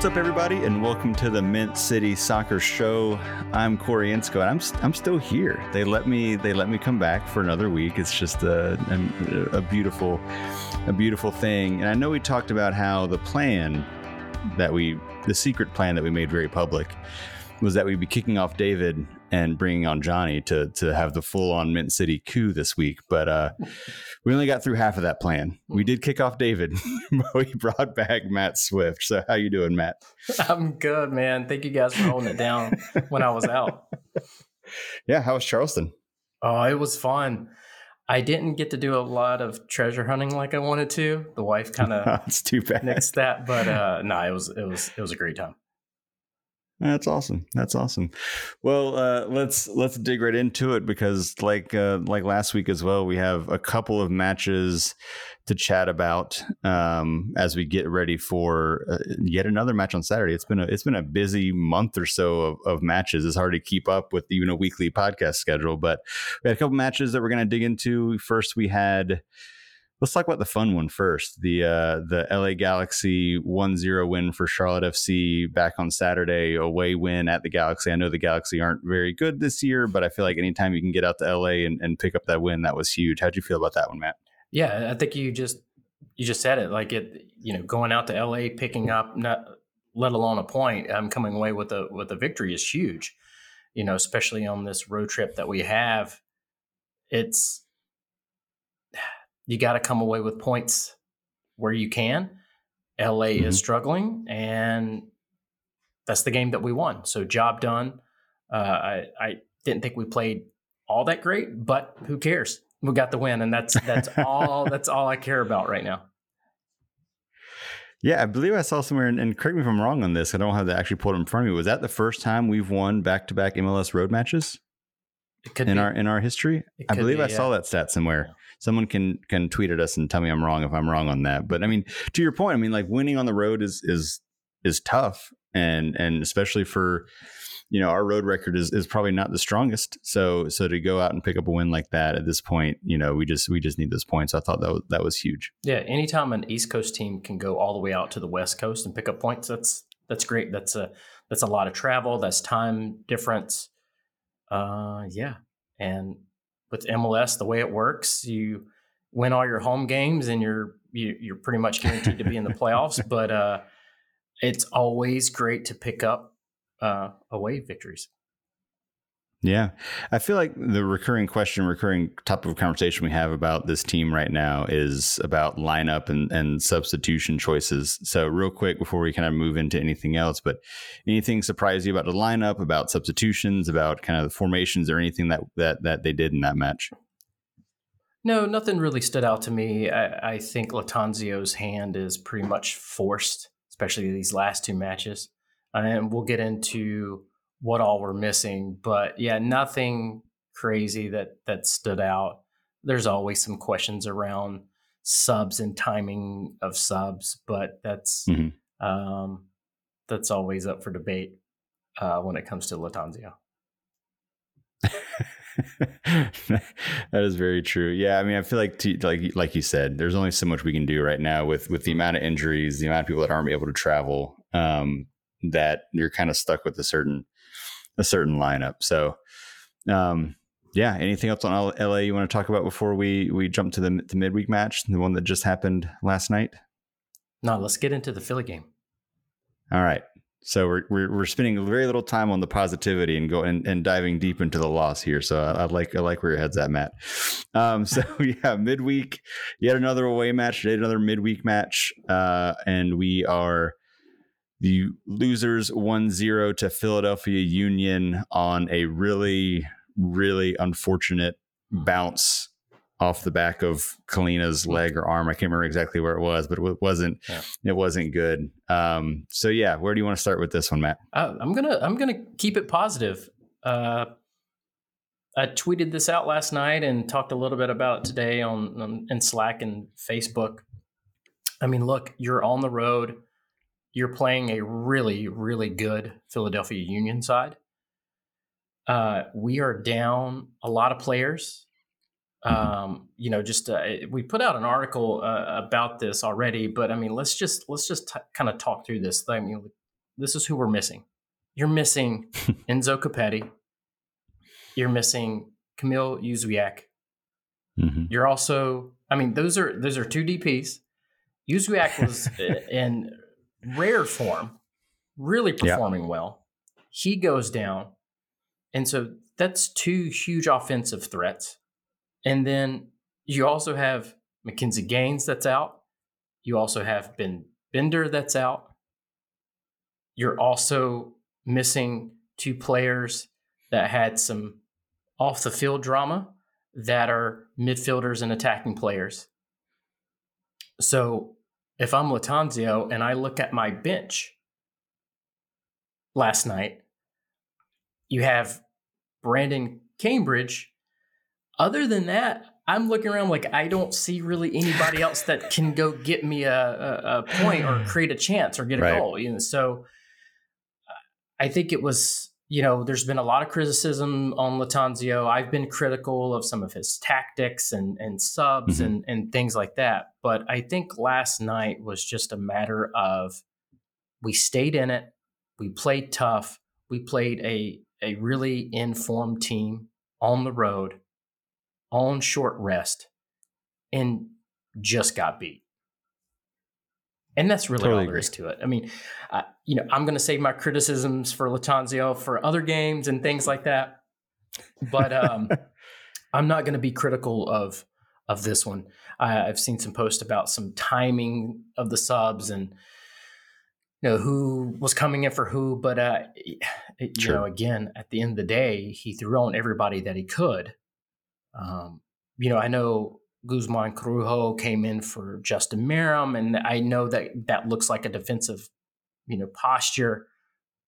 What's up, everybody, and welcome to the Mint City Soccer Show. I'm Corey Inscoe, and I'm I'm still here. They let me they let me come back for another week. It's just a, a, a beautiful a beautiful thing. And I know we talked about how the plan that we the secret plan that we made very public was that we'd be kicking off David and bringing on Johnny to to have the full on Mint City coup this week. But uh, we only got through half of that plan. We did kick off David, but we brought back Matt Swift. So how you doing, Matt? I'm good, man. Thank you guys for holding it down when I was out. Yeah, how was Charleston? Oh, it was fun. I didn't get to do a lot of treasure hunting like I wanted to. The wife kind of That's too bad. nixed that, but uh no, it was it was it was a great time. That's awesome. That's awesome. Well, uh, let's let's dig right into it because, like uh, like last week as well, we have a couple of matches to chat about um, as we get ready for uh, yet another match on Saturday. It's been a it's been a busy month or so of, of matches. It's hard to keep up with even a weekly podcast schedule, but we had a couple matches that we're going to dig into. First, we had let's talk about the fun one first. The uh, the LA Galaxy 1-0 win for Charlotte FC back on Saturday, away win at the Galaxy. I know the Galaxy aren't very good this year, but I feel like anytime you can get out to LA and, and pick up that win, that was huge. How'd you feel about that one, Matt? Yeah, I think you just you just said it. Like it, you know, going out to LA, picking up not let alone a point, I'm um, coming away with a with a victory is huge. You know, especially on this road trip that we have. It's you got to come away with points where you can. LA mm-hmm. is struggling, and that's the game that we won. So job done. Uh, I, I didn't think we played all that great, but who cares? We got the win, and that's that's all that's all I care about right now. Yeah, I believe I saw somewhere, and, and, correct me if I'm wrong on this. I don't have that actually pulled in front of me. Was that the first time we've won back to back MLS road matches in be. our in our history? I believe be, I yeah. saw that stat somewhere. Someone can can tweet at us and tell me I'm wrong if I'm wrong on that. But I mean, to your point, I mean, like winning on the road is is is tough, and and especially for you know our road record is is probably not the strongest. So so to go out and pick up a win like that at this point, you know, we just we just need those points. I thought that was, that was huge. Yeah, anytime an East Coast team can go all the way out to the West Coast and pick up points, that's that's great. That's a that's a lot of travel. That's time difference. Uh, yeah, and with MLS, the way it works, you win all your home games and you're you, are you are pretty much guaranteed to be in the playoffs. But uh, it's always great to pick up uh, away victories. Yeah. I feel like the recurring question, recurring topic of conversation we have about this team right now is about lineup and, and substitution choices. So, real quick before we kind of move into anything else, but anything surprise you about the lineup, about substitutions, about kind of the formations or anything that, that, that they did in that match? No, nothing really stood out to me. I, I think Lattanzio's hand is pretty much forced, especially these last two matches. And we'll get into what all we're missing. But yeah, nothing crazy that that stood out. There's always some questions around subs and timing of subs, but that's mm-hmm. um, that's always up for debate uh, when it comes to Lattanzio. that is very true. Yeah, I mean, I feel like to, like like you said, there's only so much we can do right now with with the amount of injuries, the amount of people that aren't able to travel. Um, that you're kind of stuck with a certain a certain lineup. So, um, yeah. Anything else on LA you want to talk about before we we jump to the the midweek match, the one that just happened last night? No, let's get into the Philly game. All right. So we're, we're, we're spending very little time on the positivity and going and, and diving deep into the loss here. So I, I, like I like where your head's at, Matt. Um, so yeah, midweek, yet another away match, yet another midweek match, uh, and we are the losers 1-0 to Philadelphia Union on a really really unfortunate bounce off the back of Kahlina's leg or arm. I can't remember exactly where it was, but it wasn't yeah. it wasn't good. Um, so yeah, where do you want to start with this one, Matt? Uh, I'm gonna I'm gonna keep it positive. Uh, I tweeted this out last night and talked a little bit about it today on, on in Slack and Facebook. I mean, look, you're on the road you're playing a really, really good Philadelphia Union side. Uh, we are down a lot of players. Mm-hmm. Um, you know, just uh, we put out an article uh, about this already, but I mean, let's just let's just t- kind of talk through this. I mean, this is who we're missing. You're missing Enzo Copetti. You're missing Kamil Jóźwiak. Mm-hmm. You're also, I mean, those are those are two DPs. Jóźwiak was in rare form, really performing well. He goes down, and so that's two huge offensive threats. And then you also have McKinzie Gaines that's out. You also have Ben Bender that's out. You're also missing two players that had some off the field drama that are midfielders and attacking players. So if I'm Lattanzio and I look at my bench last night, you have Brandon Cambridge. Other than that, I'm looking around like I don't see really anybody else that can go get me a, a, a point or create a chance or get a right. goal. You know, so uh, I think it was you know, there's been a lot of criticism on Lattanzio. I've been critical of some of his tactics and and subs mm-hmm. and and things like that. But I think last night was just a matter of we stayed in it, we played tough, we played a a really informed team on the road, on short rest, and just got beat. And that's really totally all there agree. is to it. I mean, uh, you know, I'm going to save my criticisms for Lattanzio for other games and things like that, but um, I'm not going to be critical of of this one. I, I've seen some posts about some timing of the subs and you know who was coming in for who, but uh, you True. know, again, at the end of the day, he threw on everybody that he could. Um, you know, I know Guzman Corujo came in for Justin Meram, and I know that that looks like a defensive, you know, posture,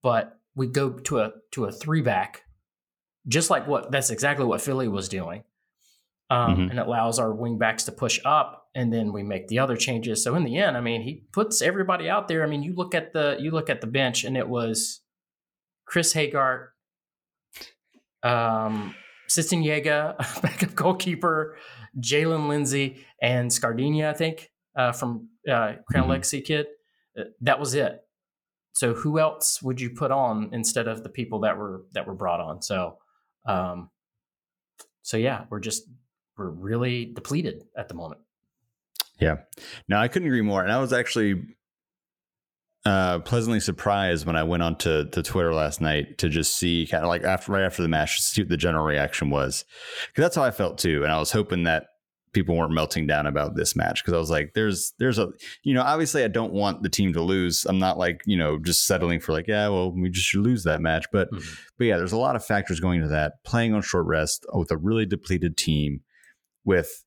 but we go to a to a three back, just like what that's exactly what Philly was doing, um, mm-hmm. and it allows our wing backs to push up, and then we make the other changes. So in the end, I mean, he puts everybody out there. I mean, you look at the you look at the bench, and it was Chris Hegardt, um, Sistinjega, backup goalkeeper. Jaylin Lindsey and Scardina, I think, uh, from uh, Crown mm-hmm. Legacy Kid. Uh, that was it. So who else would you put on instead of the people that were that were brought on? So, um, so yeah, we're just we're really depleted at the moment. Yeah, no, I couldn't agree more. And I was actually uh, pleasantly surprised when I went on to, to Twitter last night to just see kind of like after right after the match, see what the general reaction was, because that's how I felt too. And I was hoping that people weren't melting down about this match because I was like, there's there's a you know obviously I don't want the team to lose. I'm not like you know just settling for like yeah well we just should lose that match. But mm-hmm. but yeah, there's a lot of factors going into that. Playing on short rest with a really depleted team with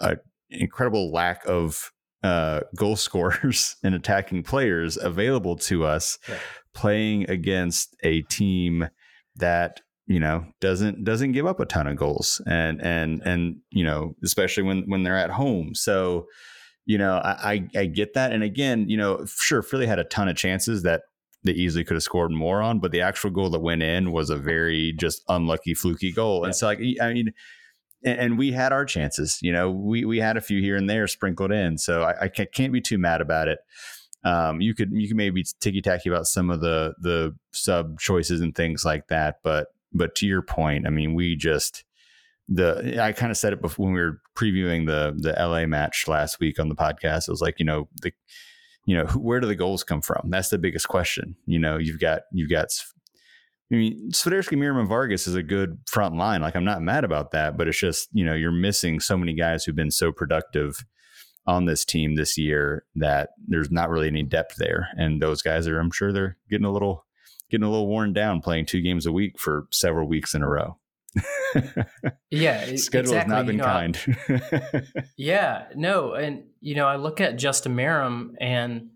an incredible lack of uh, goal scorers and attacking players available to us, yeah. playing against a team that you know doesn't doesn't give up a ton of goals and and and you know especially when when they're at home so you know I, I get that and again you know sure philly had a ton of chances that they easily could have scored more on but the actual goal that went in was a very just unlucky fluky goal yeah. and so like i mean and, we had our chances you know we we had a few here and there sprinkled in so i, I can't be too mad about it um, you could you could maybe ticky tacky about some of the the sub choices and things like that, but but to your point, I mean, we just the I kind of said it before when we were previewing the the LA match last week on the podcast. It was like you know the you know where do the goals come from? That's the biggest question. You know, you've got you've got. I mean, Swiderski, Meram, and Vargas is a good front line. Like, I'm not mad about that, but it's just, you know, you're missing so many guys who've been so productive on this team this year that there's not really any depth there. And those guys are, I'm sure they're getting a little getting a little worn down playing two games a week for several weeks in a row. yeah, schedule exactly. has not been you know, kind. yeah, no, and you know, I look at Justin Meram, and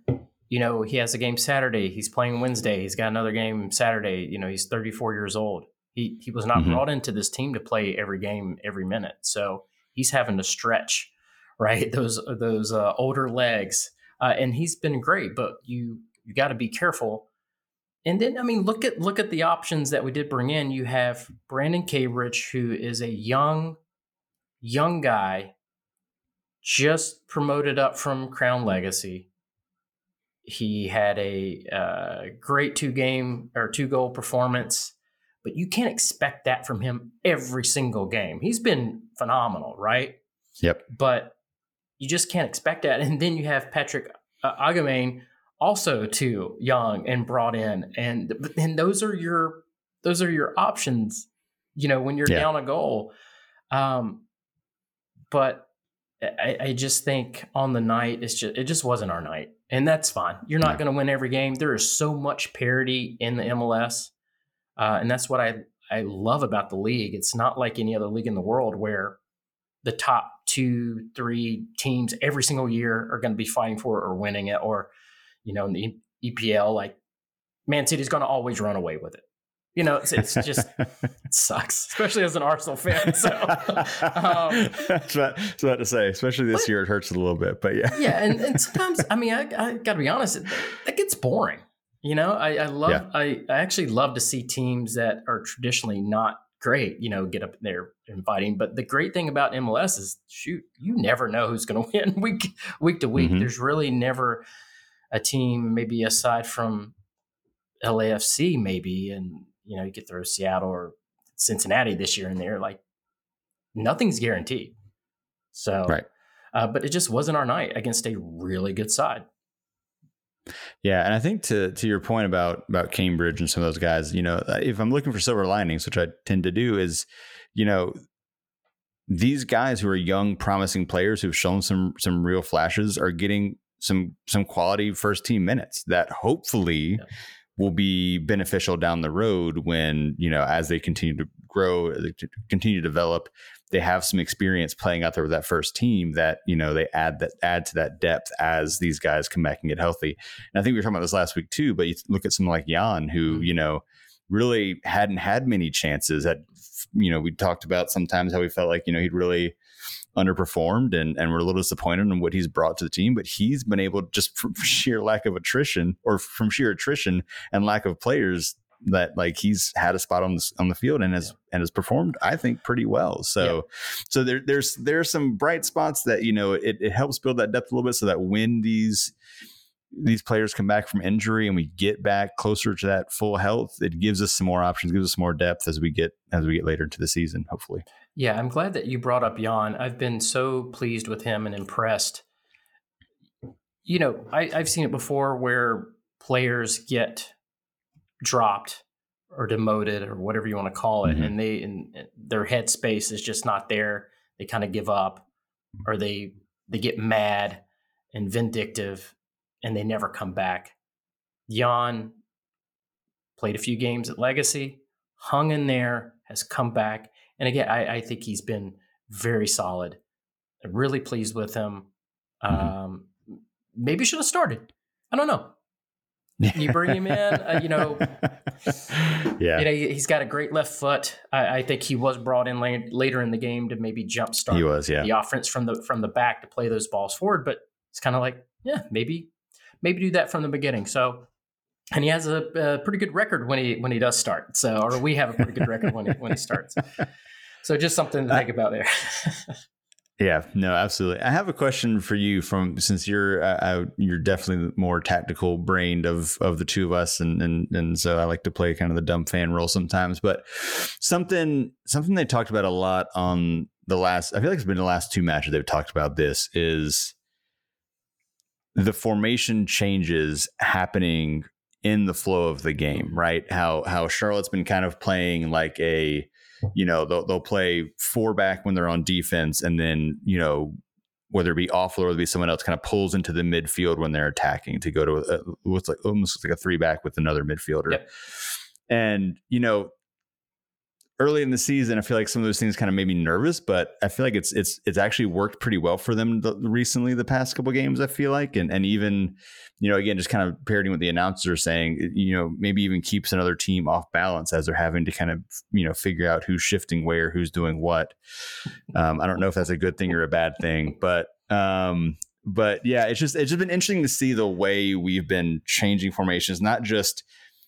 you know, he has a game Saturday. He's playing Wednesday. He's got another game Saturday. You know, he's 34 years old. He he was not mm-hmm. brought into this team to play every game every minute, so he's having to stretch, right? Those those uh, older legs, uh, and he's been great. But you you got to be careful and then I mean look at look at the options that we did bring in. You have Brandon Cambridge, who is a young, young guy, just promoted up from Crown Legacy. He had a uh, great two game or two goal performance, but you can't expect that from him every single game. He's been phenomenal, right? Yep. But you just can't expect that. And then you have Patrick uh, Agyemang also too young and brought in, and and those are your those are your options. You know when you're yeah. down a goal. Um, but I, I, just think on the night it's just it just wasn't our night, and that's fine. You're not going to win every game. There is so much parity in the MLS, uh, and that's what I I love about the league. It's not like any other league in the world where the top two, three teams every single year are going to be fighting for it or winning it, or you know, in the EPL, like Man City's going to always run away with it. You know, it's, it's just it sucks, especially as an Arsenal fan. So, um, that's what about to say. Especially this but, year, it hurts a little bit. But yeah, yeah, and, and sometimes, I mean, I, I got to be honest, it, it, gets boring. You know, I, I love, yeah. I, I actually love to see teams that are traditionally not great, you know, get up there and fighting. But the great thing about MLS is, shoot, you never know who's going to win week week to week. Mm-hmm. There's really never a team, maybe aside from LAFC, maybe, and you know, you could throw Seattle or Cincinnati this year and there. Like nothing's guaranteed. So, right. Uh, but it just wasn't our night against a really good side. Yeah, and I think to to your point about about Cambridge and some of those guys, you know, uh, if I'm looking for silver linings, which I tend to do, is you know these guys who are young, promising players who've shown some some real flashes are getting some some quality first team minutes that hopefully. Yeah will be beneficial down the road when you know as they continue to grow continue to develop they have some experience playing out there with that first team that you know they add that add to that depth as these guys come back and get healthy and i think we were talking about this last week too but you look at someone like jan who mm-hmm. you know really hadn't had many chances that you know we talked about sometimes how we felt like you know he'd really underperformed and, and we're a little disappointed in what he's brought to the team, but he's been able just from sheer lack of attrition or from sheer attrition and lack of players that like he's had a spot on the on the field and has yeah. and has performed I think pretty well. So yeah. so there there's there's some bright spots that you know it, it helps build that depth a little bit so that when these these players come back from injury and we get back closer to that full health, it gives us some more options, gives us more depth as we get as we get later into the season, hopefully. Yeah, I'm glad that you brought up Jan. I've been so pleased with him and impressed. You know, I, I've seen it before where players get dropped or demoted or whatever you want to call it, mm-hmm. and they and their headspace is just not there. They kind of give up, or they they get mad and vindictive, and they never come back. Jan played a few games at Legacy, hung in there, has come back, and again, I, I think he's been very solid. I'm really pleased with him. Mm-hmm. Um, maybe should have started. I don't know. you bring him in, uh, you know. Yeah, you know, he's got a great left foot. I, I think he was brought in late, later in the game to maybe jumpstart he was, yeah. the offense from the from the back to play those balls forward. But it's kind of like, yeah, maybe maybe do that from the beginning. So, and he has a, a, pretty good record when he when he does start. So, or we have a pretty good record when he when he starts. So just something to think about there. yeah, no, absolutely. I have a question for you from since you're uh, you're definitely more tactical brained of of the two of us, and and and so I like to play kind of the dumb fan role sometimes. But something something they talked about a lot on the last. I feel like it's been the last two matches they've talked about. This is the formation changes happening in the flow of the game, mm-hmm. right? How how Charlotte's been kind of playing like a you know they'll they'll play four back when they're on defense, and then you know whether it be off or it be someone else kind of pulls into the midfield when they're attacking to go to a, what's like almost like a three back with another midfielder. Yep. And you know early in the season, I feel like some of those things kind of made me nervous, but I feel like it's it's it's actually worked pretty well for them the, recently. The past couple games, I feel like, and and even you know again just kind of parroting what the announcers are saying, you know maybe even keeps another team off balance as they're having to kind of you know figure out who's shifting where, who's doing what. Um, I don't know if that's a good thing or a bad thing, but um, but yeah, it's just it's just been interesting to see the way we've been changing formations, not just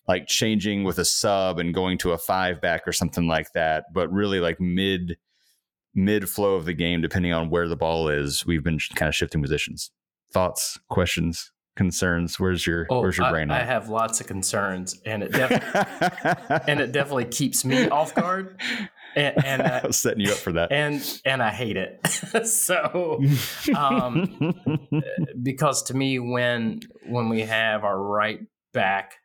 like changing with a sub and going to a five back or something like that, but really like mid mid flow of the game, depending on where the ball is, we've been kind of shifting positions. Thoughts, questions, concerns? Where's your oh, Where's your I, brain? I have lots of concerns, and it definitely and it definitely keeps me off guard. And, and I was setting you up for that, and and I hate it. so, um, because to me, when when we have our right back,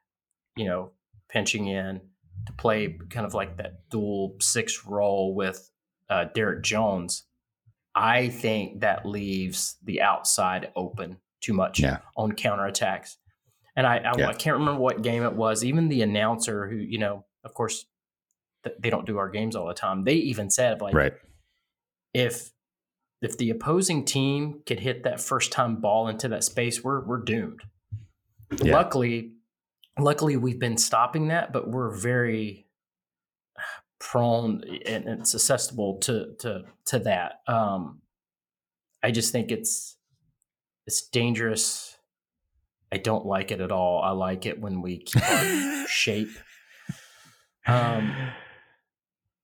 you know, pinching in to play kind of like that dual six role with uh, Derrick Jones, I think that leaves the outside open too much yeah. on counterattacks. And I, I, yeah. I, can't remember what game it was. Even the announcer, who you know, of course, th- they don't do our games all the time. They even said like, right. if if the opposing team could hit that first time ball into that space, we're we're doomed. Yeah. Luckily, luckily we've been stopping that, but we're very prone and, and susceptible to to to that. Um, I just think it's it's dangerous. I don't like it at all. I like it when we keep our shape. Um,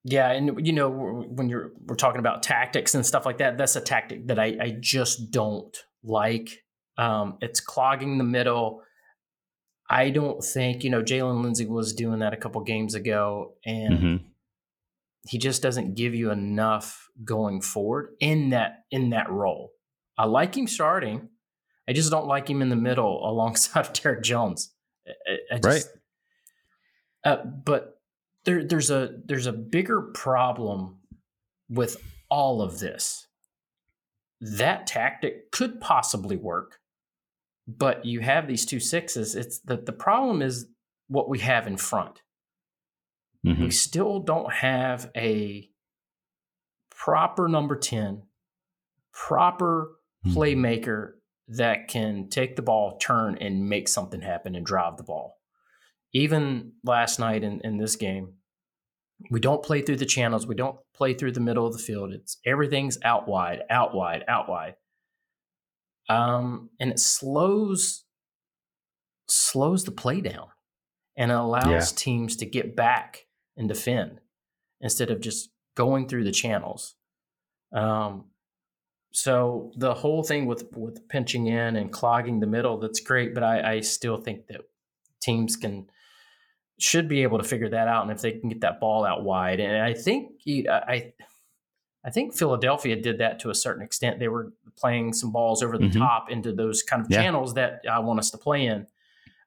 yeah, and you know when you're we're talking about tactics and stuff like that, that's a tactic that I, I just don't like. Um, it's clogging the middle. I don't think you know Jaylin Lindsey was doing that a couple games ago, and mm-hmm. he just doesn't give you enough going forward in that in that role. I like him starting. I just don't like him in the middle alongside of Derrick Jones. I, I just, right. Uh, but there, there's a there's a bigger problem with all of this. That tactic could possibly work, but you have these two sixes. It's the the problem is what we have in front. Mm-hmm. We still don't have a proper number 10, proper mm-hmm. playmaker that can take the ball, turn, and make something happen and drive the ball. Even last night in, in this game, we don't play through the channels. We don't play through the middle of the field. It's everything's out wide, out wide, out wide. Um, and it slows slows the play down and allows yeah. teams to get back and defend instead of just going through the channels. Um, so the whole thing with with pinching in and clogging the middle, that's great, but I, I still think that teams can should be able to figure that out, and if they can get that ball out wide, and I think I I think Philadelphia did that to a certain extent. They were playing some balls over the mm-hmm. top into those kind of yeah. channels that I want us to play in.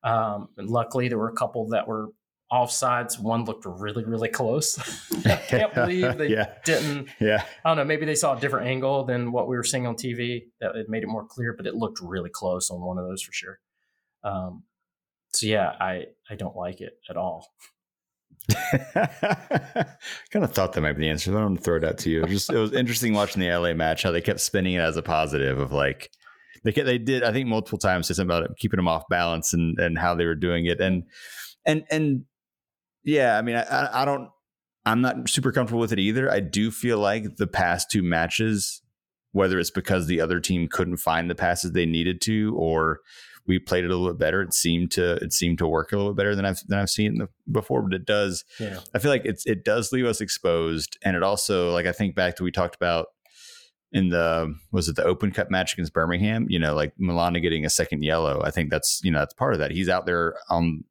Um, and luckily, there were a couple that were offsides. One looked really, really close. I can't believe they yeah. didn't. Yeah. I don't know. Maybe they saw a different angle than what we were seeing on TV that it made it more clear, but it looked really close on one of those for sure. Um, so yeah, I I don't like it at all. kind of thought that might be the answer. But I'm going to throw it out to you. Just it was interesting watching the LA match how they kept spinning it as a positive of like they they did I think multiple times say something about it, keeping them off balance and and how they were doing it and and and yeah, I mean I I don't I'm not super comfortable with it either. I do feel like the past two matches, whether it's because the other team couldn't find the passes they needed to or we played it a little bit better. It seemed to it seemed to work a little bit better than I've than I've seen the, before. But it does. Yeah. I feel like it's it does leave us exposed, and it also like I think back to we talked about in the was it the Open Cup match against Birmingham? You know, like Malanda getting a second yellow. I think that's you know that's part of that. He's out there on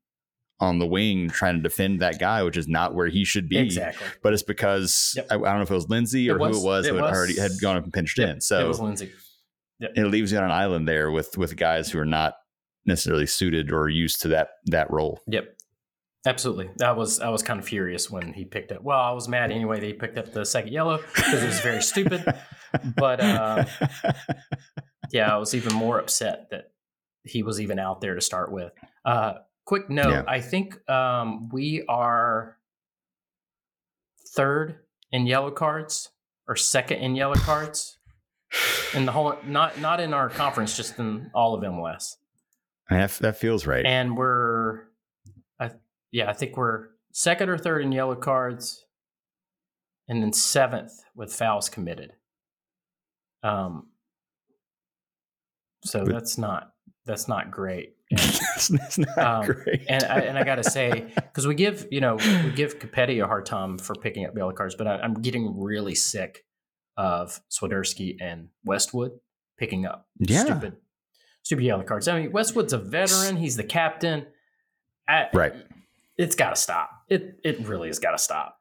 on the wing trying to defend that guy, which is not where he should be. Exactly. But it's because yep. I, I, don't know if it was Lindsey or was, who it was it who was, had already had gone up and pinched yep, in. So it was Lindsey. Yep. It leaves you on an island there with with guys who are not necessarily suited or used to that that role. Yep. Absolutely. I was I was kind of furious when he picked up. Well, I was mad anyway that he picked up the second yellow because it was very stupid. But uh, yeah, I was even more upset that he was even out there to start with. Uh, quick note: yeah. I think um, we are third in yellow cards or second in yellow cards in the whole not not in our conference, just in all of MLS. That, that feels right. And we're, I, yeah, I think we're second or third in yellow cards, and then seventh with fouls committed. Um, so but, that's not that's not great. that's not um, great. and I, and I got to say, because we give you know we give Copetti a hard time for picking up yellow cards, but I, am getting really sick of Swiderski and Westwood picking up yeah. stupid super yellow cards. I mean, Westwood's a veteran. He's the captain. I, Right. It's got to stop. It it really has got to stop.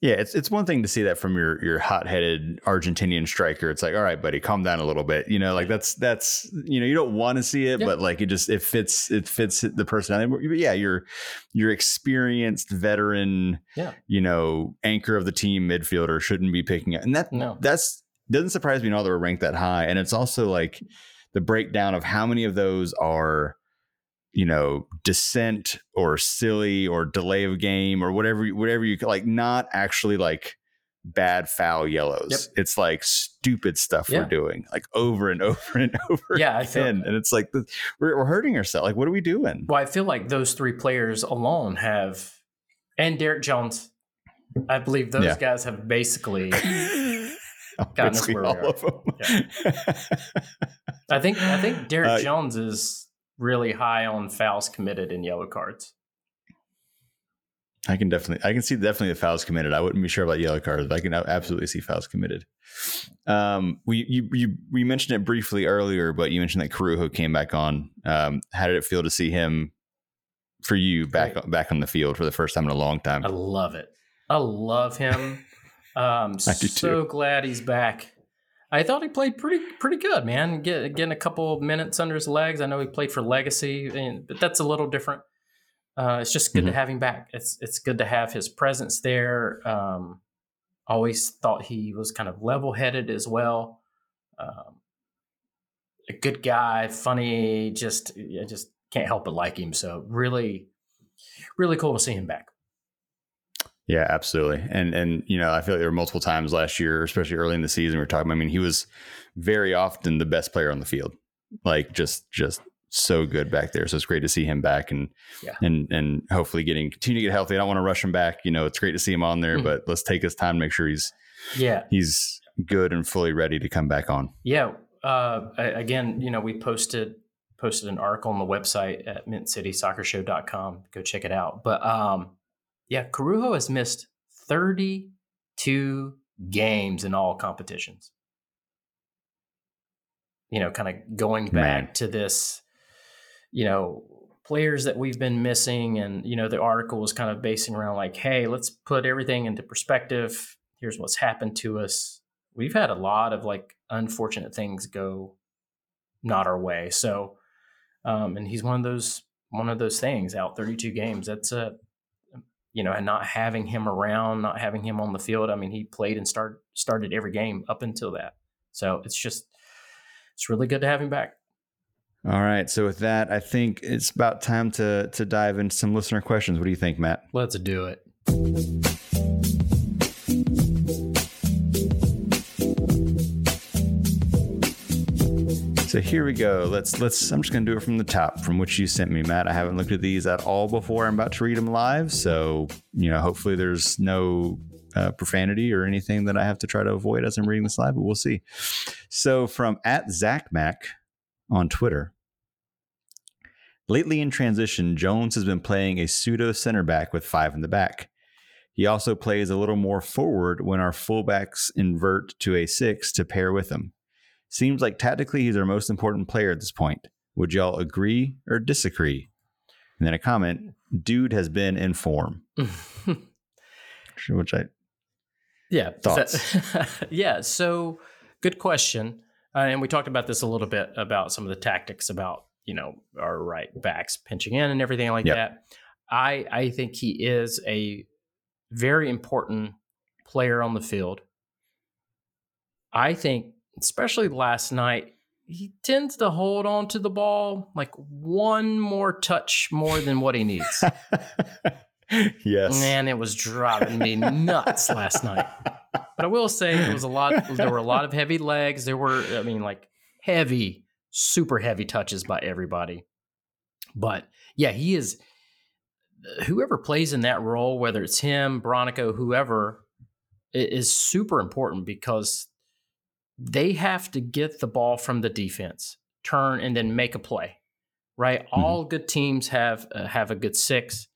Yeah, it's it's one thing to see that from your your hot headed Argentinian striker. It's like, all right, buddy, calm down a little bit. You know, like that's that's you know you don't want to see it, Yeah. but like it just it fits it fits the personality. But yeah, your your experienced veteran, Yeah. you know, anchor of the team midfielder shouldn't be picking it, and that No. that's doesn't surprise me at all that we're ranked that high. And it's also like the breakdown of how many of those are you know dissent or silly or delay of game or whatever whatever you like not actually like bad foul yellows Yep. it's like stupid stuff Yeah. we're doing like over and over and over Yeah, I feel. again and it's like the, we're, we're hurting ourselves like what are we doing Well, I feel like those three players alone have, and Derrick Jones. I believe those Yeah. guys have basically. Gotten us where all are. of them. I think I think Derrick Uh, Jones is really high on fouls committed and yellow cards. I can definitely, I can see definitely the fouls committed. I wouldn't be sure about yellow cards, but I can absolutely see fouls committed. Um, we you you we mentioned it briefly earlier, but you mentioned that Corujo came back on. Um, how did it feel to see him for you back Great. back on the field for the first time in a long time? I love it. I love him. Um, I do so too. glad he's back. I thought he played pretty pretty good, man. Get, getting a couple minutes under his legs. I know he played for Legacy, and, but that's a little different. Uh, it's just good to Mhm. have him back. It's it's good to have his presence there. Um, always thought he was kind of level headed as well. Um, a good guy, funny. Just I just can't help but like him. So really, really cool to see him back. Yeah, absolutely. And and you know, I feel like there were multiple times last year, especially early in the season, we were talking. I mean, he was very often the best player on the field, like just just so good back there. So it's great to see him back and Yeah. and and hopefully getting continue to get healthy. I don't want to rush him back. You know, it's great to see him on there, Mhm. but let's take his time, to make sure he's Yeah, he's good and fully ready to come back on. Yeah. Uh, again, you know, we posted posted an article on the website at mintcitysoccershow.com. Go check it out. But um, yeah, Corujo has missed 32 games in all competitions. You know, kind of going back Man. to this, you know, players that we've been missing. And, you know, the article was kind of basing around like, hey, let's put everything into perspective. Here's what's happened to us we've had a lot of like unfortunate things go not our way. So, um, and he's one of those one of those things out 32 games. That's a you know, and not having him around, not having him on the field. I mean, he played and start started every game up until that. So it's just it's really good to have him back. All right. So with that, I think it's about time to to dive into some listener questions. What do you think, Matt? Let's do it. So here we go. Let's let's. I'm just gonna do it from the top, from which you sent me, Matt. I haven't looked at these at all before. I'm about to read them live, so you know, hopefully there's no uh, profanity or anything that I have to try to avoid as I'm reading this live, but we'll see. So from at Zach Mac on Twitter. Lately in transition, Jones has been playing a pseudo center back with five in the back. He also plays a little more forward when our fullbacks invert to a six to pair with him. Seems like tactically he's our most important player at this point. Would y'all agree or disagree? And then a comment, dude has been in form. Which I Yeah. Thoughts? yeah. So good question. Uh, and we talked about this a little bit about some of the tactics about, you know, our right backs pinching in and everything like Yep. that. I I think he is a very important player on the field. I think, especially last night, he tends to hold on to the ball like one more touch more than what he needs. yes. Man, it was driving me nuts last night. But I will say it was a lot. There were a lot of heavy legs. There were, I mean, like heavy, super heavy touches by everybody. But yeah, he is. Whoever plays in that role, whether it's him, Bronico, whoever, is super important because they have to get the ball from the defense, turn, and then make a play. Right? All good teams have uh, have a good six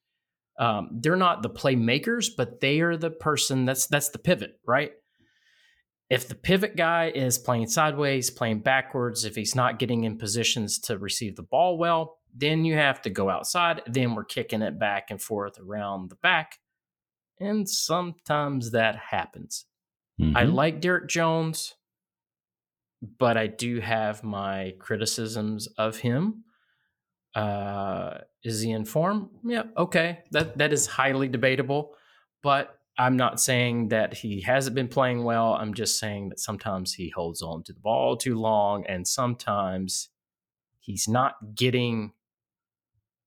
um, they're not the playmakers, but they are the person that's that's the pivot, right? if the pivot guy is playing sideways, playing backwards, if he's not getting in positions to receive the ball well, then you have to go outside. Then we're kicking it back and forth around the back. And sometimes that happens. Mm-hmm. I like Derrick Jones, but I do have my criticisms of him. Uh, is he in form? Yeah, okay. That that is highly debatable, but I'm not saying that he hasn't been playing well. I'm just saying that sometimes he holds on to the ball too long, and sometimes he's not getting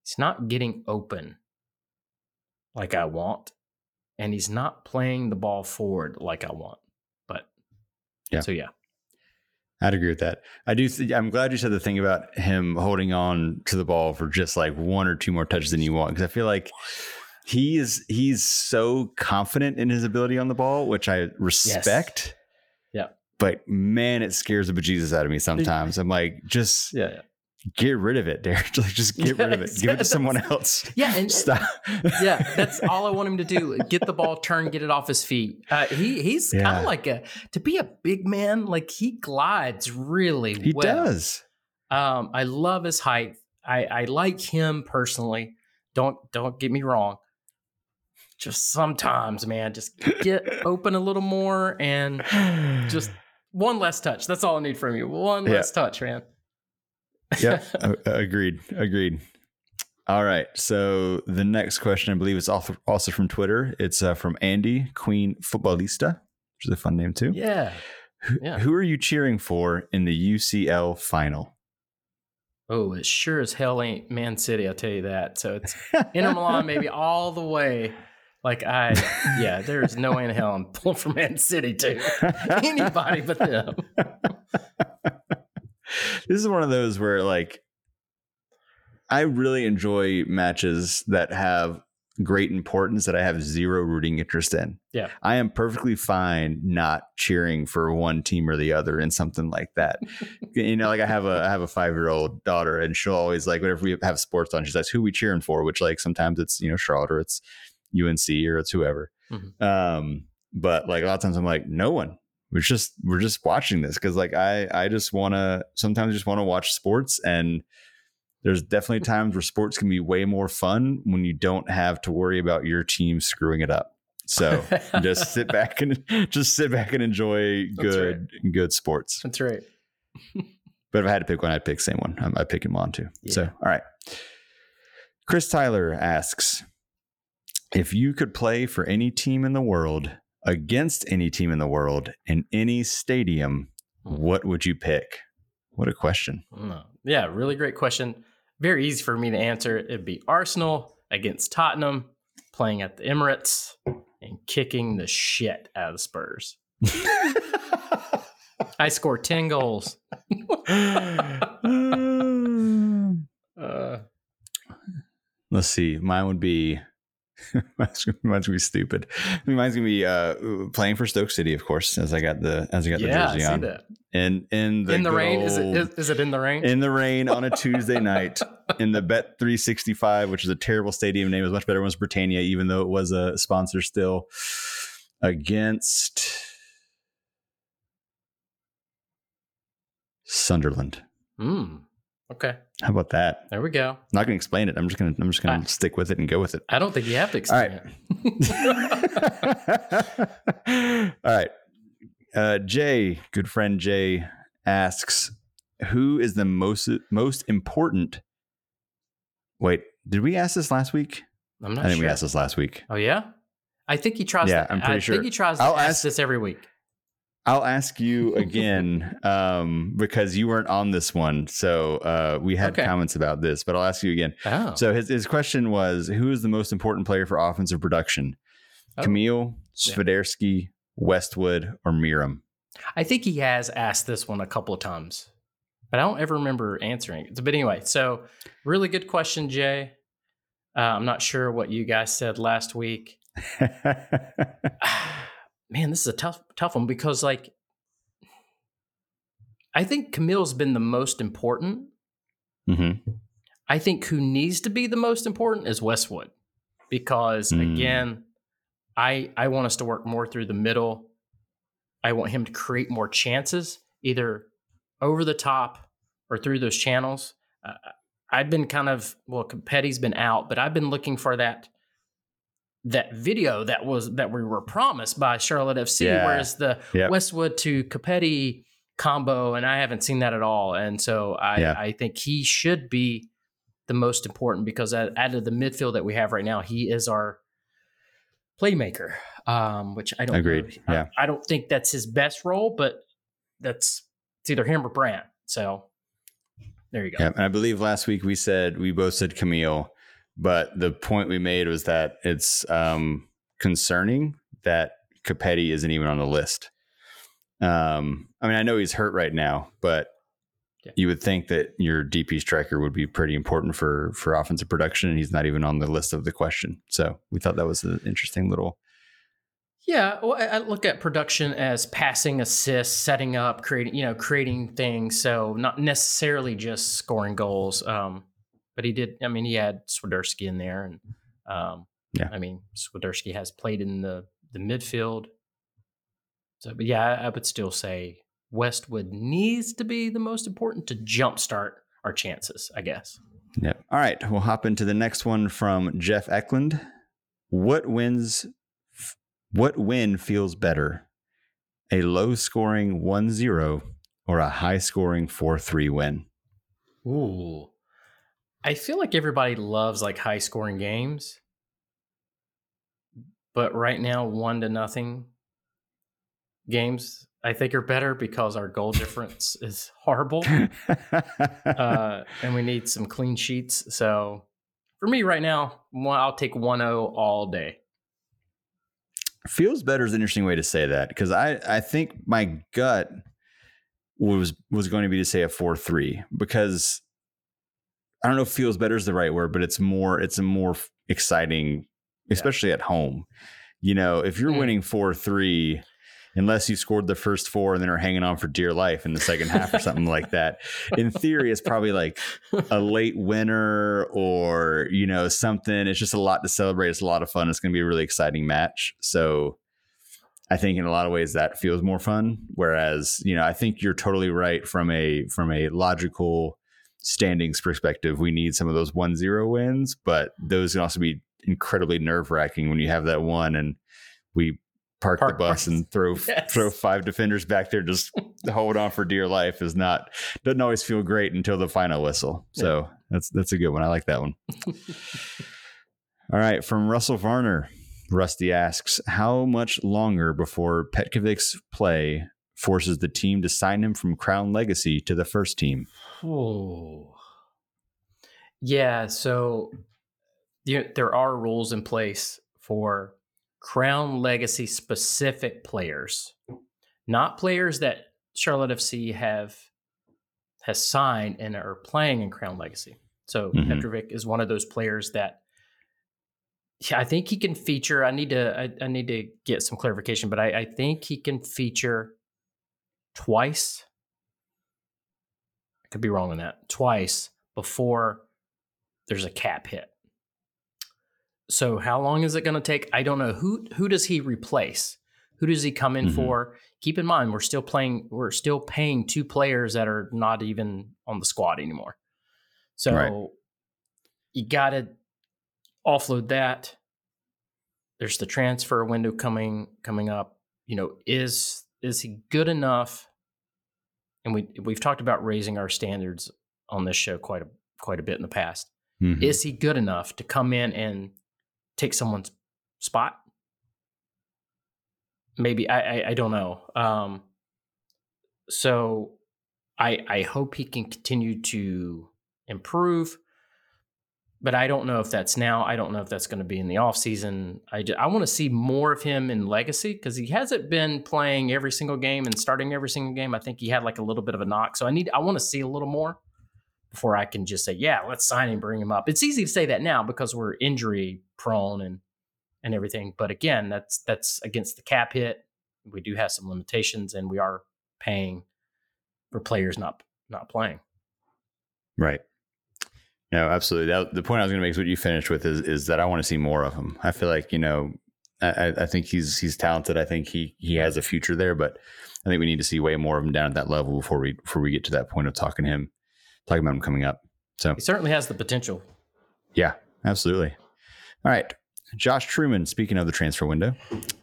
he's not getting open like I want, and he's not playing the ball forward like I want. But yeah, so yeah. I'd agree with that. I do. Th- I'm glad you said the thing about him holding on to the ball for just like one or two more touches than you want, because I feel like he is he's so confident in his ability on the ball, which I respect. Yes. Yeah. But man, it scares the bejesus out of me sometimes. I'm like, just yeah, get rid of it, Derrick. Like, just get rid of it. Give it to someone else. Yeah, and stop. yeah, that's all I want him to do. Get the ball, turn, get it off his feet. Uh, he he's yeah. kind of like a to be a big man. Like he glides really. He well. does. Um, I love his height. I I like him personally. Don't don't get me wrong. Just sometimes, man, just get open a little more and just one less touch. That's all I need from you. One yeah. less touch, man yeah, agreed. Agreed. All right. So the next question, I believe, is also from Twitter. It's uh, from Andy Queen Footballista, which is a fun name too. Yeah. yeah. Who are you cheering for in the UCL final? Oh, it sure as hell ain't Man City. I'll tell you that. So it's Inter Milan, maybe all the way. Like I, yeah, there's no way in hell I'm pulling for Man City too. Anybody but them this is one of those where like I really enjoy matches that have great importance that I have zero rooting interest in. Yeah. I am perfectly fine not cheering for one team or the other in something like that. you know, like I have a I have a 5-year-old daughter and she'll always like whenever we have sports on, she's like, who we cheering for? Which like sometimes it's, you know, Charlotte or it's UNC or it's whoever. Mm-hmm. Um, but like a lot of times I'm like, no one we're just we're just watching this because like I I just want to sometimes just want to watch sports and there's definitely times where sports can be way more fun when you don't have to worry about your team screwing it up. So just sit back and just sit back and enjoy good right. good sports. That's right. but if I had to pick one, I'd pick same one. I pick him on too. Yeah. So all right. Chris Tyler asks, if you could play for any team in the world, against any team in the world in any stadium, hmm. what would you pick? What a question. Yeah, really great question. Very easy for me to answer. It'd be Arsenal against Tottenham, playing at the Emirates and kicking the shit out of the Spurs. I score 10 goals. uh, Let's see. Mine would be mine's, gonna be stupid. Mine's gonna be uh, playing for Stoke City, of course, as I got the as I got yeah, the jersey on. That. And in the in the rain, old, is it is, is, it in the rain? In the rain on a Tuesday night in the Bet three sixty five, which is a terrible stadium name. It was much better it was Britannia, even though it was a sponsor still. Against Sunderland. Hmm. Okay. How about that? There we go. I'm not going to explain it. I'm just going to I'm just going to stick with it and go with it. I don't think you have to explain it. All right. Uh, Jay, good friend Jay asks, who is the most most important? Wait, did we ask this last week? I'm not. Sure. I think sure. we asked this last week. Oh yeah, I think he tries. Yeah, to, I'm pretty I sure. I think he tries to I'll ask, ask this every week. I'll ask you again um, because you weren't on this one. So uh, we had okay. comments about this, but I'll ask you again. Oh. So his, his question was Who is the most important player for offensive production? Oh. Kamil, Swiderski, yeah. Westwood, or Meram? I think he has asked this one a couple of times, but I don't ever remember answering it. But anyway, so really good question, Jay. Uh, I'm not sure what you guys said last week. man, this is a tough tough one because like I think Kamil's been the most important. Mm-hmm. I think who needs to be the most important is Westwood because mm. again, I I want us to work more through the middle. I want him to create more chances, either over the top or through those channels. Uh, I've been kind of well, Petty's been out, but I've been looking for that that video that was that we were promised by Charlotte FC, yeah. whereas the yep. Westwood to Copetti combo, and I haven't seen that at all. And so I, yeah. I think he should be the most important because out of the midfield that we have right now, he is our playmaker. Um, which I don't agreed. Know. Yeah, I, I, don't think that's his best role, but that's it's either him or Brandt. So there you go. Yeah, and I believe last week we said we both said Kamil, but the point we made was that it's um, concerning that Copetti isn't even on the list. Um, I mean, I know he's hurt right now, but yeah. you would think that your DP striker would be pretty important for for offensive production, and he's not even on the list of the question. So we thought that was an interesting little. Yeah, well, I look at production as passing, assists, setting up, creating, you know, creating things. So not necessarily just scoring goals. Um, but he did. I mean, he had Swiderski in there, and um, yeah, I mean, Swiderski has played in the the midfield. So, but yeah, I would still say Westwood needs to be the most important to jumpstart our chances, I guess. Yep. All right, we'll hop into the next one from Jeff Eklund. What wins? What win feels better? A low scoring 1 0 or a high scoring 4 3 win? Ooh. I feel like everybody loves like high scoring games. But right now, one to nothing games I think are better because our goal difference is horrible, uh, and we need some clean sheets. So for me right now, I'll take 1-0 all day. Feels better is an interesting way to say that because I I think my gut was was going to be to say a four three because I don't know if feels better is the right word, but it's more it's a more exciting, especially yeah. at home. You know, if you're mm. winning four three unless you scored the first four and then are hanging on for dear life in the second half or something like that. In theory, it's probably like a late winner or, you know, something. It's just a lot to celebrate. It's a lot of fun. It's going to be a really exciting match. So I think in a lot of ways that feels more fun. Whereas, you know, I think you're totally right from a from a logical standings perspective. We need some of those one zero wins, but those can also be incredibly nerve wracking when you have that one and we park, park the bus park. and throw yes. throw five defenders back there just hold on for dear life is not doesn't always feel great until the final whistle. So yeah. that's that's a good one. I like that one. All right, from Russell Varner, Rusty asks, how much longer before Petkovic's play forces the team to sign him from Crown Legacy to the first team? Oh. Yeah, so there are rules in place for Crown Legacy specific players, not players that Charlotte FC have has signed and are playing in Crown Legacy. So mm-hmm. Petrovic is one of those players that yeah, I think he can feature. I need to I, I need to get some clarification, but I, I think he can feature twice. I could be wrong on that. Twice before there's a cap hit. So how long is it going to take? I don't know. Who who does he replace? Who does he come in mm-hmm. for? Keep in mind, we're still playing. We're still paying two players that are not even on the squad anymore. So right. you got to offload that. There's the transfer window coming coming up. You know, is is he good enough? And we we've talked about raising our standards on this show quite a quite a bit in the past. Mm-hmm. Is he good enough to come in and take someone's spot. Maybe I I, I don't know. Um, so I I hope he can continue to improve, but I don't know if that's now. I don't know if that's going to be in the off season. I I want to see more of him in Legacy because he hasn't been playing every single game and starting every single game. I think he had like a little bit of a knock, so I need I want to see a little more before I can just say, yeah, let's sign him, bring him up. It's easy to say that now because we're injury prone and and everything. But again, that's that's against the cap hit. We do have some limitations, and we are paying for players not not playing. Right. No, absolutely. That, the point I was going to make is what you finished with is is that I want to see more of him. I feel like you know I, I, think he's he's talented. I think he he has a future there, but I think we need to see way more of him down at that level before we before we get to that point of talking him talking about him coming up. So he certainly has the potential. Yeah, absolutely. All right. Josh Truman, speaking of the transfer window,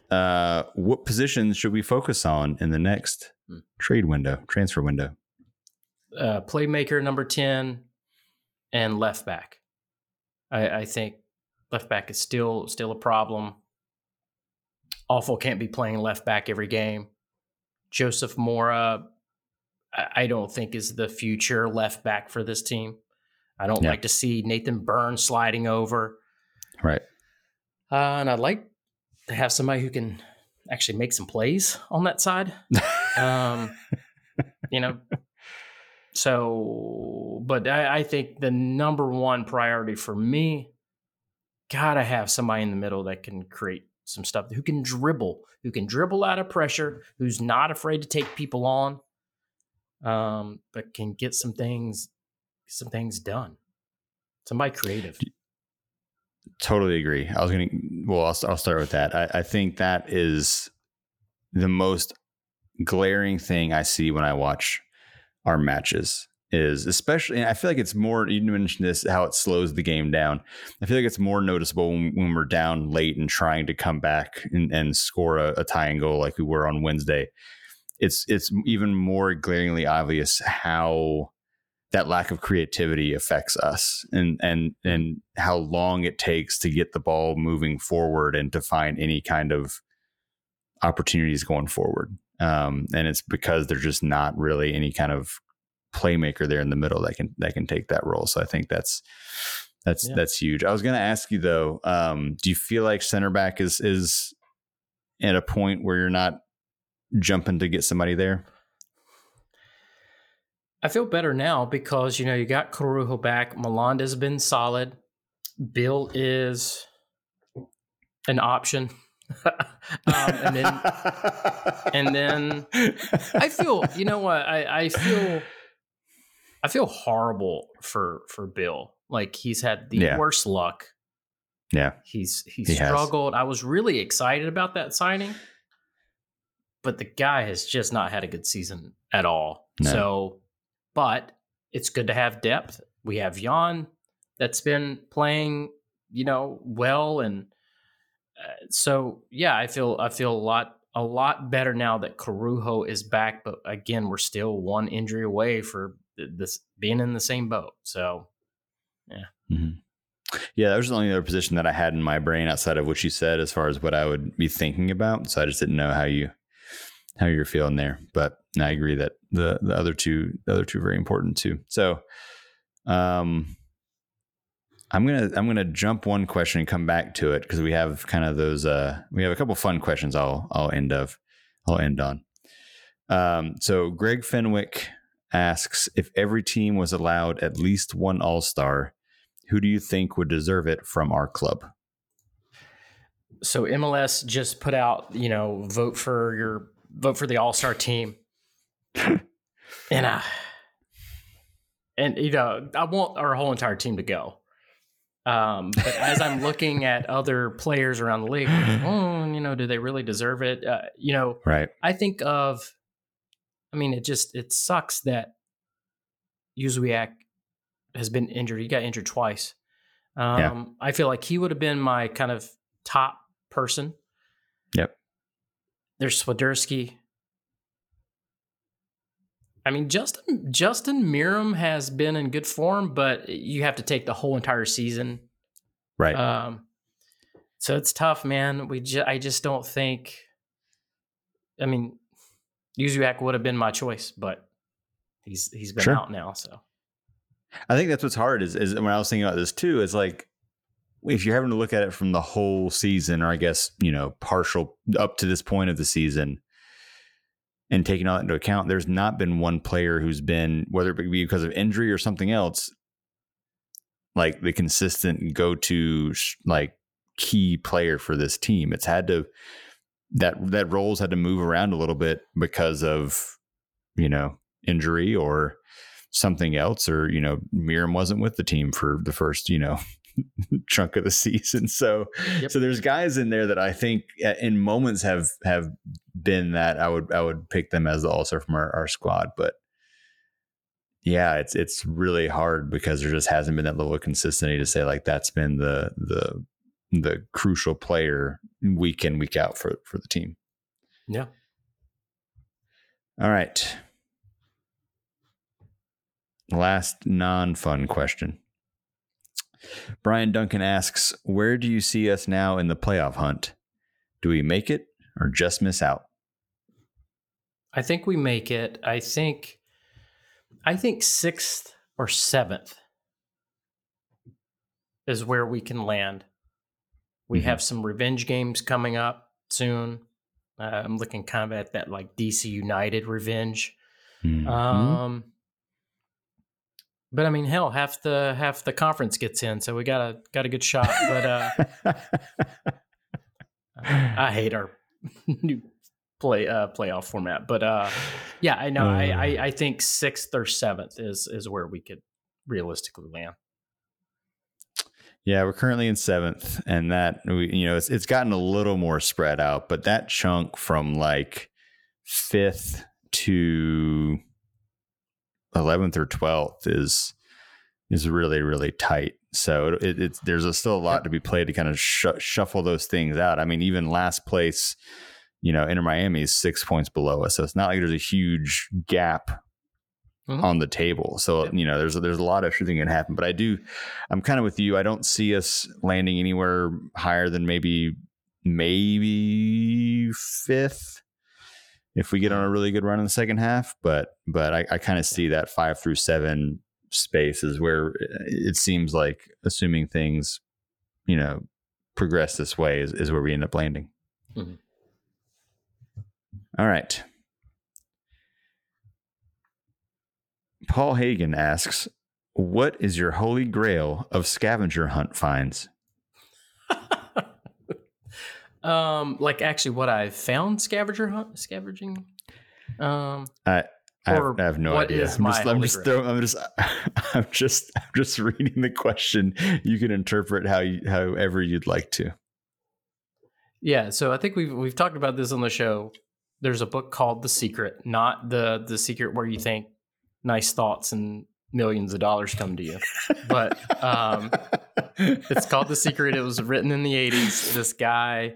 uh, what positions should we focus on in the next hmm. trade window, transfer window? Uh, playmaker number 10 and left back. I, I think left back is still still a problem. Afful can't be playing left back every game. Joseph Mora, I don't think is the future left back for this team. I don't yeah. like to see Nathan Burns sliding over. Right. Uh, and I'd like to have somebody who can actually make some plays on that side. um, you know, so, but I, I, think the number one priority for me, gotta have somebody in the middle that can create some stuff, who can dribble, who can dribble out of pressure, who's not afraid to take people on, um, but can get some things, some things done. Somebody creative. Totally agree. I was to, well, I'll, I'll start with that. I, I think that is the most glaring thing I see when I watch our matches is especially I feel like it's more you mentioned this how it slows the game down. I feel like it's more noticeable when, when we're down late and trying to come back and, and score a, a tying goal like we were on Wednesday. It's it's even more glaringly obvious how that lack of creativity affects us and and and how long it takes to get the ball moving forward and to find any kind of opportunities going forward um, and it's because there's just not really any kind of playmaker there in the middle that can that can take that role so i think that's that's yeah. that's huge i was going to ask you though um, do you feel like center back is is at a point where you're not jumping to get somebody there I feel better now because you know you got Corujo back. Malanda's been solid. Bill is an option. um, and then and then I feel you know what I, I feel I feel horrible for for Bill. Like he's had the yeah. worst luck. Yeah. He's he, he struggled. Has. I was really excited about that signing. But the guy has just not had a good season at all. No. So but it's good to have depth. We have Jan that's been playing, you know, well, and so yeah, I feel I feel a lot a lot better now that Corujo is back. But again, we're still one injury away for this being in the same boat. So yeah. Mm-hmm. Yeah, that was the only other position that I had in my brain outside of what you said, as far as what I would be thinking about. So I just didn't know how you how you're feeling there. But I agree that the the other two the other two are very important too. So um I'm gonna I'm gonna jump one question and come back to it because we have kind of those uh we have a couple fun questions I'll I'll end of I'll end on. Um so Greg Fenwick asks if every team was allowed at least one all star, who do you think would deserve it from our club? So MLS just put out, you know, vote for your vote for the All Star team, and uh, and you know, I want our whole entire team to go. Um, but as I'm looking at other players around the league, oh, you know, do they really deserve it? Uh, you know, right? I think of, I mean, it just it sucks that Jóźwiak has been injured. He got injured twice. Um, yeah. I feel like he would have been my kind of top person. Yep. There's Swiderski. I mean, Justin Justin Meram has been in good form, but you have to take the whole entire season, right? Um, so it's tough, man. We ju- I just don't think. I mean, Jóźwiak would have been my choice, but he's he's been sure. out now. So I think that's what's hard is is when I was thinking about this too. Is like if you're having to look at it from the whole season, or I guess, you know, partial up to this point of the season, and taking all that into account, there's not been one player who's been, whether it be because of injury or something else, like the consistent go to like key player for this team. It's had to that that roles had to move around a little bit because of you know injury or something else, or you know Meram wasn't with the team for the first you know chunk of the season. So yep. so there's guys in there that I think uh, in moments have have been that I would I would pick them as the all-star from our, our squad, but yeah, it's it's really hard because there just hasn't been that level of consistency to say like that's been the the the crucial player week in week out for for the team. Yeah. All right. Last non-fun question. Brian Duncan asks, "Where do you see us now in the playoff hunt? Do we make it or just miss out?" I think we make it. I think I think sixth or seventh is where we can land. We mm-hmm. have some revenge games coming up soon. Uh, I'm looking kind of at that like DC United revenge. Mm-hmm. Um, but I mean, hell, half the half the conference gets in, so we got a got a good shot. But uh, I hate our new play uh, playoff format. But uh, yeah, I know. Uh, I, I, I think sixth or seventh is is where we could realistically land. Yeah, we're currently in seventh, and that we, you know it's it's gotten a little more spread out, but that chunk from like fifth to eleventh or twelfth is is really really tight. So it, it's there's a, still a lot to be played to kind of sh- shuffle those things out. I mean, even last place, you know, Inter Miami is six points below us, so it's not like there's a huge gap mm-hmm. on the table. So yeah. you know, there's a, there's a lot of shooting can happen. But I do, I'm kind of with you. I don't see us landing anywhere higher than maybe maybe fifth if we get on a really good run in the second half. But but I, I kind of see that five through seven space is where it seems like assuming things, you know, progress this way is, is where we end up landing. Mm-hmm. All right. Paul Hagen asks, "What is your holy grail of scavenger hunt finds?" Um, like actually, what I've found scavenger hunt scavenging. Um, I I have, I have no idea. I'm just, I'm just, throwing, I'm just, I'm just, I'm just reading the question. You can interpret how you, however you'd like to. Yeah, so I think we've we've talked about this on the show. There's a book called The Secret, not the the secret where you think nice thoughts and millions of dollars come to you. But um, it's called The Secret. It was written in the 80s. This guy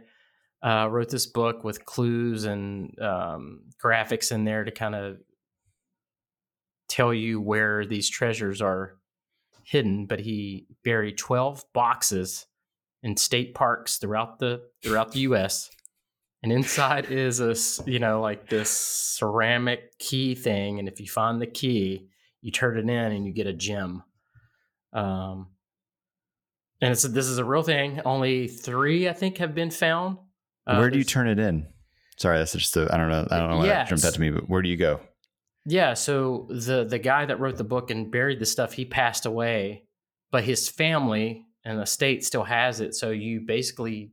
uh, wrote this book with clues and um, graphics in there to kind of tell you where these treasures are hidden. But he buried 12 boxes in state parks throughout the throughout the U.S. And inside is a, you know, like this ceramic key thing. And if you find the key, you turn it in and you get a gem. Um, and it's this is a real thing. Only three, I think, have been found. Uh, where do you turn it in? Sorry, that's just I don't know. I don't know why yeah, that jumped out to me, but where do you go? Yeah, so the the guy that wrote the book and buried the stuff, he passed away, but his family and the state still has it. So you basically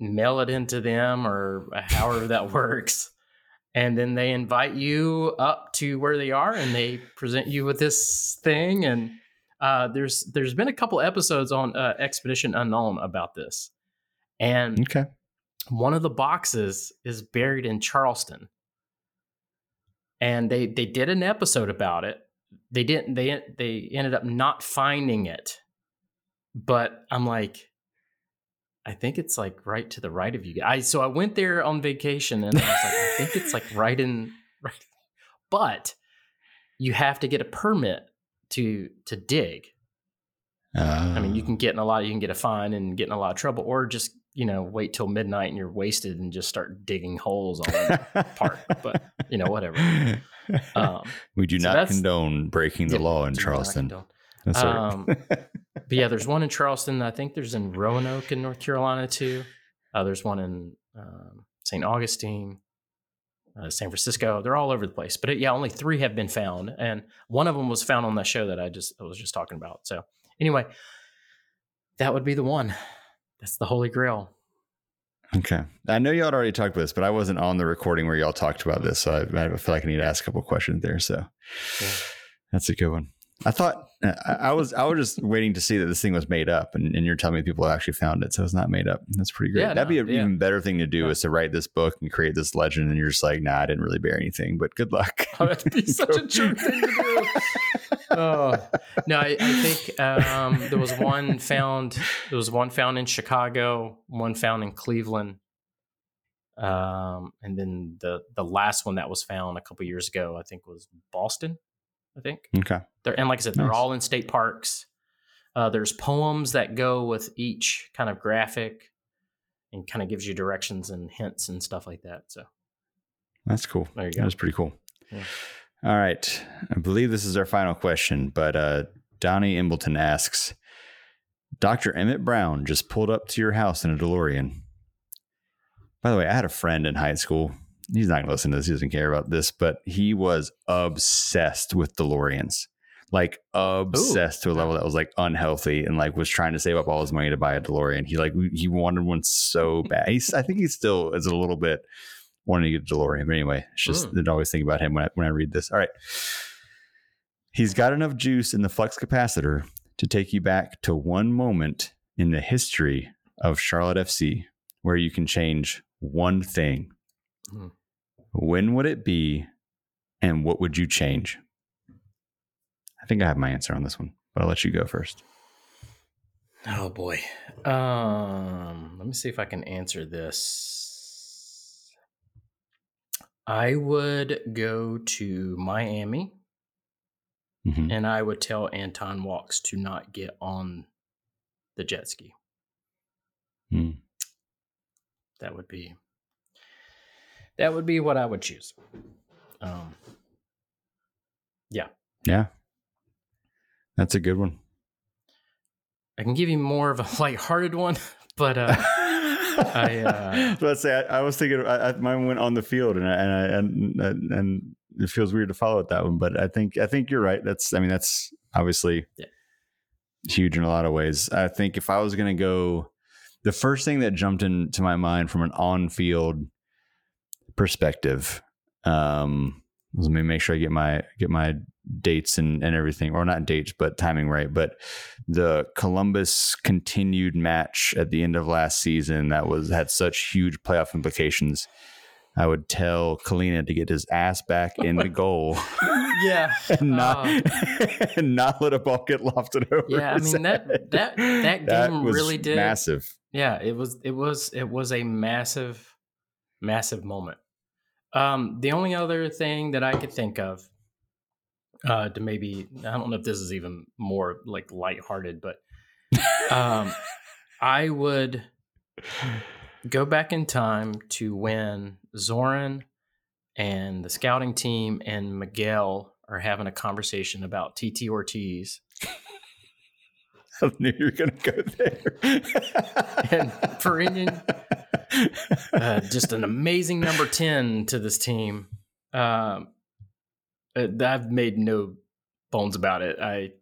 mail it into them or however that works. And then they invite you up to where they are and they present you with this thing. And uh, there's there's been a couple episodes on uh, Expedition Unknown about this. And okay. One of the boxes is buried in Charleston. And they they did an episode about it. They didn't they they ended up not finding it. But I'm like, I think it's like right to the right of you. I so I went there on vacation and I was like, I think it's like right in right. But you have to get a permit to to dig. Uh, I mean, you can get in a lot. You can get a fine and get in a lot of trouble, or just you know wait till midnight and you're wasted and just start digging holes on the park. But you know, whatever. Um, we do so not condone breaking the yeah, law in Charleston. Um, but yeah, there's one in Charleston. I think there's in Roanoke in North Carolina too. Uh, there's one in um, St. Augustine, uh, San Francisco. They're all over the place. But it, yeah, only three have been found, and one of them was found on that show that I just I was just talking about. So anyway, that would be the one. That's the Holy Grail. Okay. I know y'all had already talked about this, but I wasn't on the recording where y'all talked about this. So I, I feel like I need to ask a couple questions there. So yeah. that's a good one. I thought uh, I, I was I was just waiting to see that this thing was made up, and, and you're telling me people actually found it, so it's not made up. That's pretty great. Yeah, That'd be an yeah. even better thing to do Yeah. is to write this book and create this legend, and you're just like, nah, I didn't really bear anything, but good luck. Oh, that'd be such a jerk thing to do. Oh no, I, I think um, there was one found. There was one found in Chicago, one found in Cleveland, um, and then the the last one that was found a couple years ago, I think, was Boston. I think Okay. they're and like I said, they're Nice. all in state parks. Uh, there's poems that go with each kind of graphic, and kind of gives you directions and hints and stuff like that. So That's cool. there you That was pretty cool. Yeah. All right. I believe this is our final question, but uh, Donnie Imbleton asks Dr. Emmett Brown just pulled up to your house in a DeLorean. By the way, I had a friend in high school. He's not going to listen to this. He doesn't care about this, but he was obsessed with DeLoreans. Like obsessed to a level that was like unhealthy and like was trying to save up all his money to buy a DeLorean. He like he wanted one so bad. He's I think he still is a little bit wanting to get a DeLorean. But anyway, it's just Mm. I always think about him when I when I read this. All right. He's got enough juice in the flux capacitor to take you back to one moment in the history of Charlotte FC where you can change one thing. Hmm. When would it be and what would you change? I think I have my answer on this one, but I'll let you go first. Oh boy. Um, let me see if I can answer this. I would go to Miami Mhm. and I would tell Anton Walkes to not get on the jet ski. Hmm. That would be that would be what I would choose. Um, yeah. Yeah. That's a good one. I can give you more of a lighthearted one, but uh, I, uh, let's say I, I was thinking I, I, mine went on the field and I, and, I, and and it feels weird to follow it that one, but I think I think you're right. That's I mean that's obviously Yeah. huge in a lot of ways. I think if I was going to go, the first thing that jumped into my mind from an on-field perspective, um, let me make sure I get my get my dates and, and everything, or not dates, but timing right. But the Columbus continued match at the end of last season that was had such huge playoff implications. I would tell Kahlina to get his ass back in the goal yeah, and not Uh, and not let a ball get lofted over. Yeah, I mean, that- head. that- that game was really did- massive. yeah. It was it was it was a massive, massive moment. Um, the only other thing that I could think of uh, to maybe I don't know if this is even more like lighthearted, but um, I would go back in time to when Zoran and the scouting team and Miguel are having a conversation about Titi Ortiz I knew you were going to go there. and Perinian, uh, just an amazing number 10 to this team. Um, uh, I've made no bones about it. I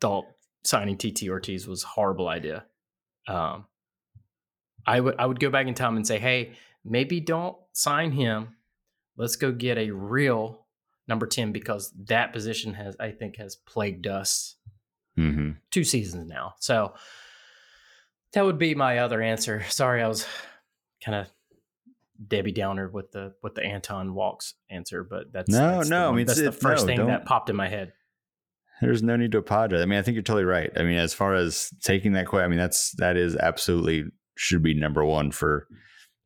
thought signing Titi Ortiz was a horrible idea. Um, I would I would go back in time and say, hey, maybe don't sign him. Let's go get a real number 10 because that position has I think has plagued us hmm two seasons now. So that would be my other answer. Sorry, I was kind of Debbie Downer with the with the Anton Walkes answer, but that's No, that's the no, I mean, that's the first no, thing that popped in my head. There's no need to apologize. I mean, I think you're totally right. I mean, as far as taking that quote, I mean, that's that is absolutely should be number one for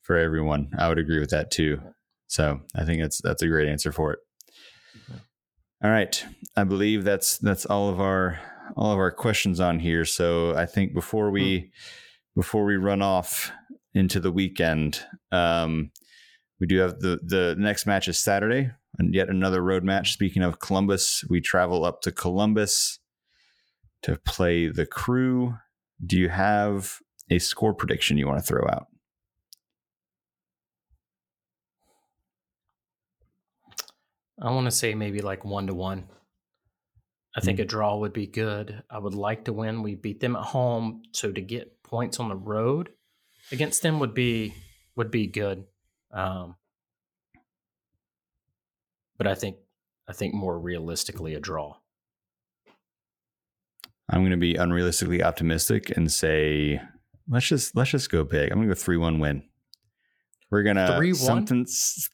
for everyone. I would agree with that too. So I think that's that's a great answer for it. All right, I believe that's that's all of our all of our questions on here. So I think before we hmm. before we run off into the weekend, um, we do have the the next match is Saturday and yet another road match. Speaking of Columbus, we travel up to Columbus to play the crew. Do you have a score prediction you want to throw out? I want to say maybe like one to one. I think a draw would be good. I would like to win. We beat them at home, so to get points on the road against them would be would be good. Um, but I think I think more realistically a draw. I'm going to be unrealistically optimistic and say let's just let's just go big. I'm going to go three one win. We're gonna 3-1? something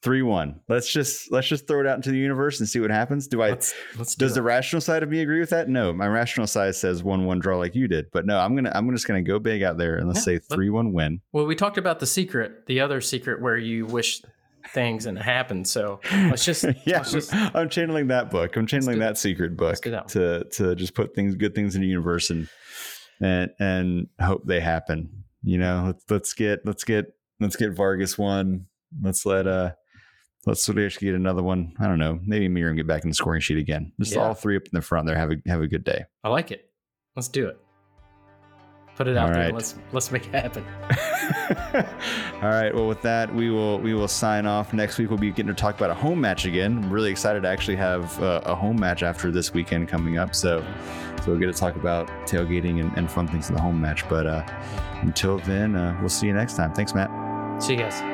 three one. Let's just let's just throw it out into the universe and see what happens. Do I? Let's let's do does the it. rational side of me agree with that? No, my rational side says one one draw like you did. But no, I'm gonna I'm just gonna go big out there and let's Yeah, say three one win. Well, we talked about the secret, the other secret where you wish things and it happened. So let's just yeah, let's just I'm channeling that book. I'm channeling do that secret book that to to just put things, good things in the universe, and and and hope they happen. You know, let's let's get let's get let's get Vargas one. Let's let uh let's Sudesh get another one. I don't know. Maybe Meram get back in the scoring sheet again. Just Yeah. all three up in the front there. Have a have a good day. I like it. Let's do it. Put it out All there. right. Let's let's make it happen. All right. Well, with that, we will we will sign off. Next week, we'll be getting to talk about a home match again. I'm really excited to actually have uh, a home match after this weekend coming up. So, so we'll get to talk about tailgating and, and fun things in the home match. But uh, until then, uh, we'll see you next time. Thanks, Matt. See you guys.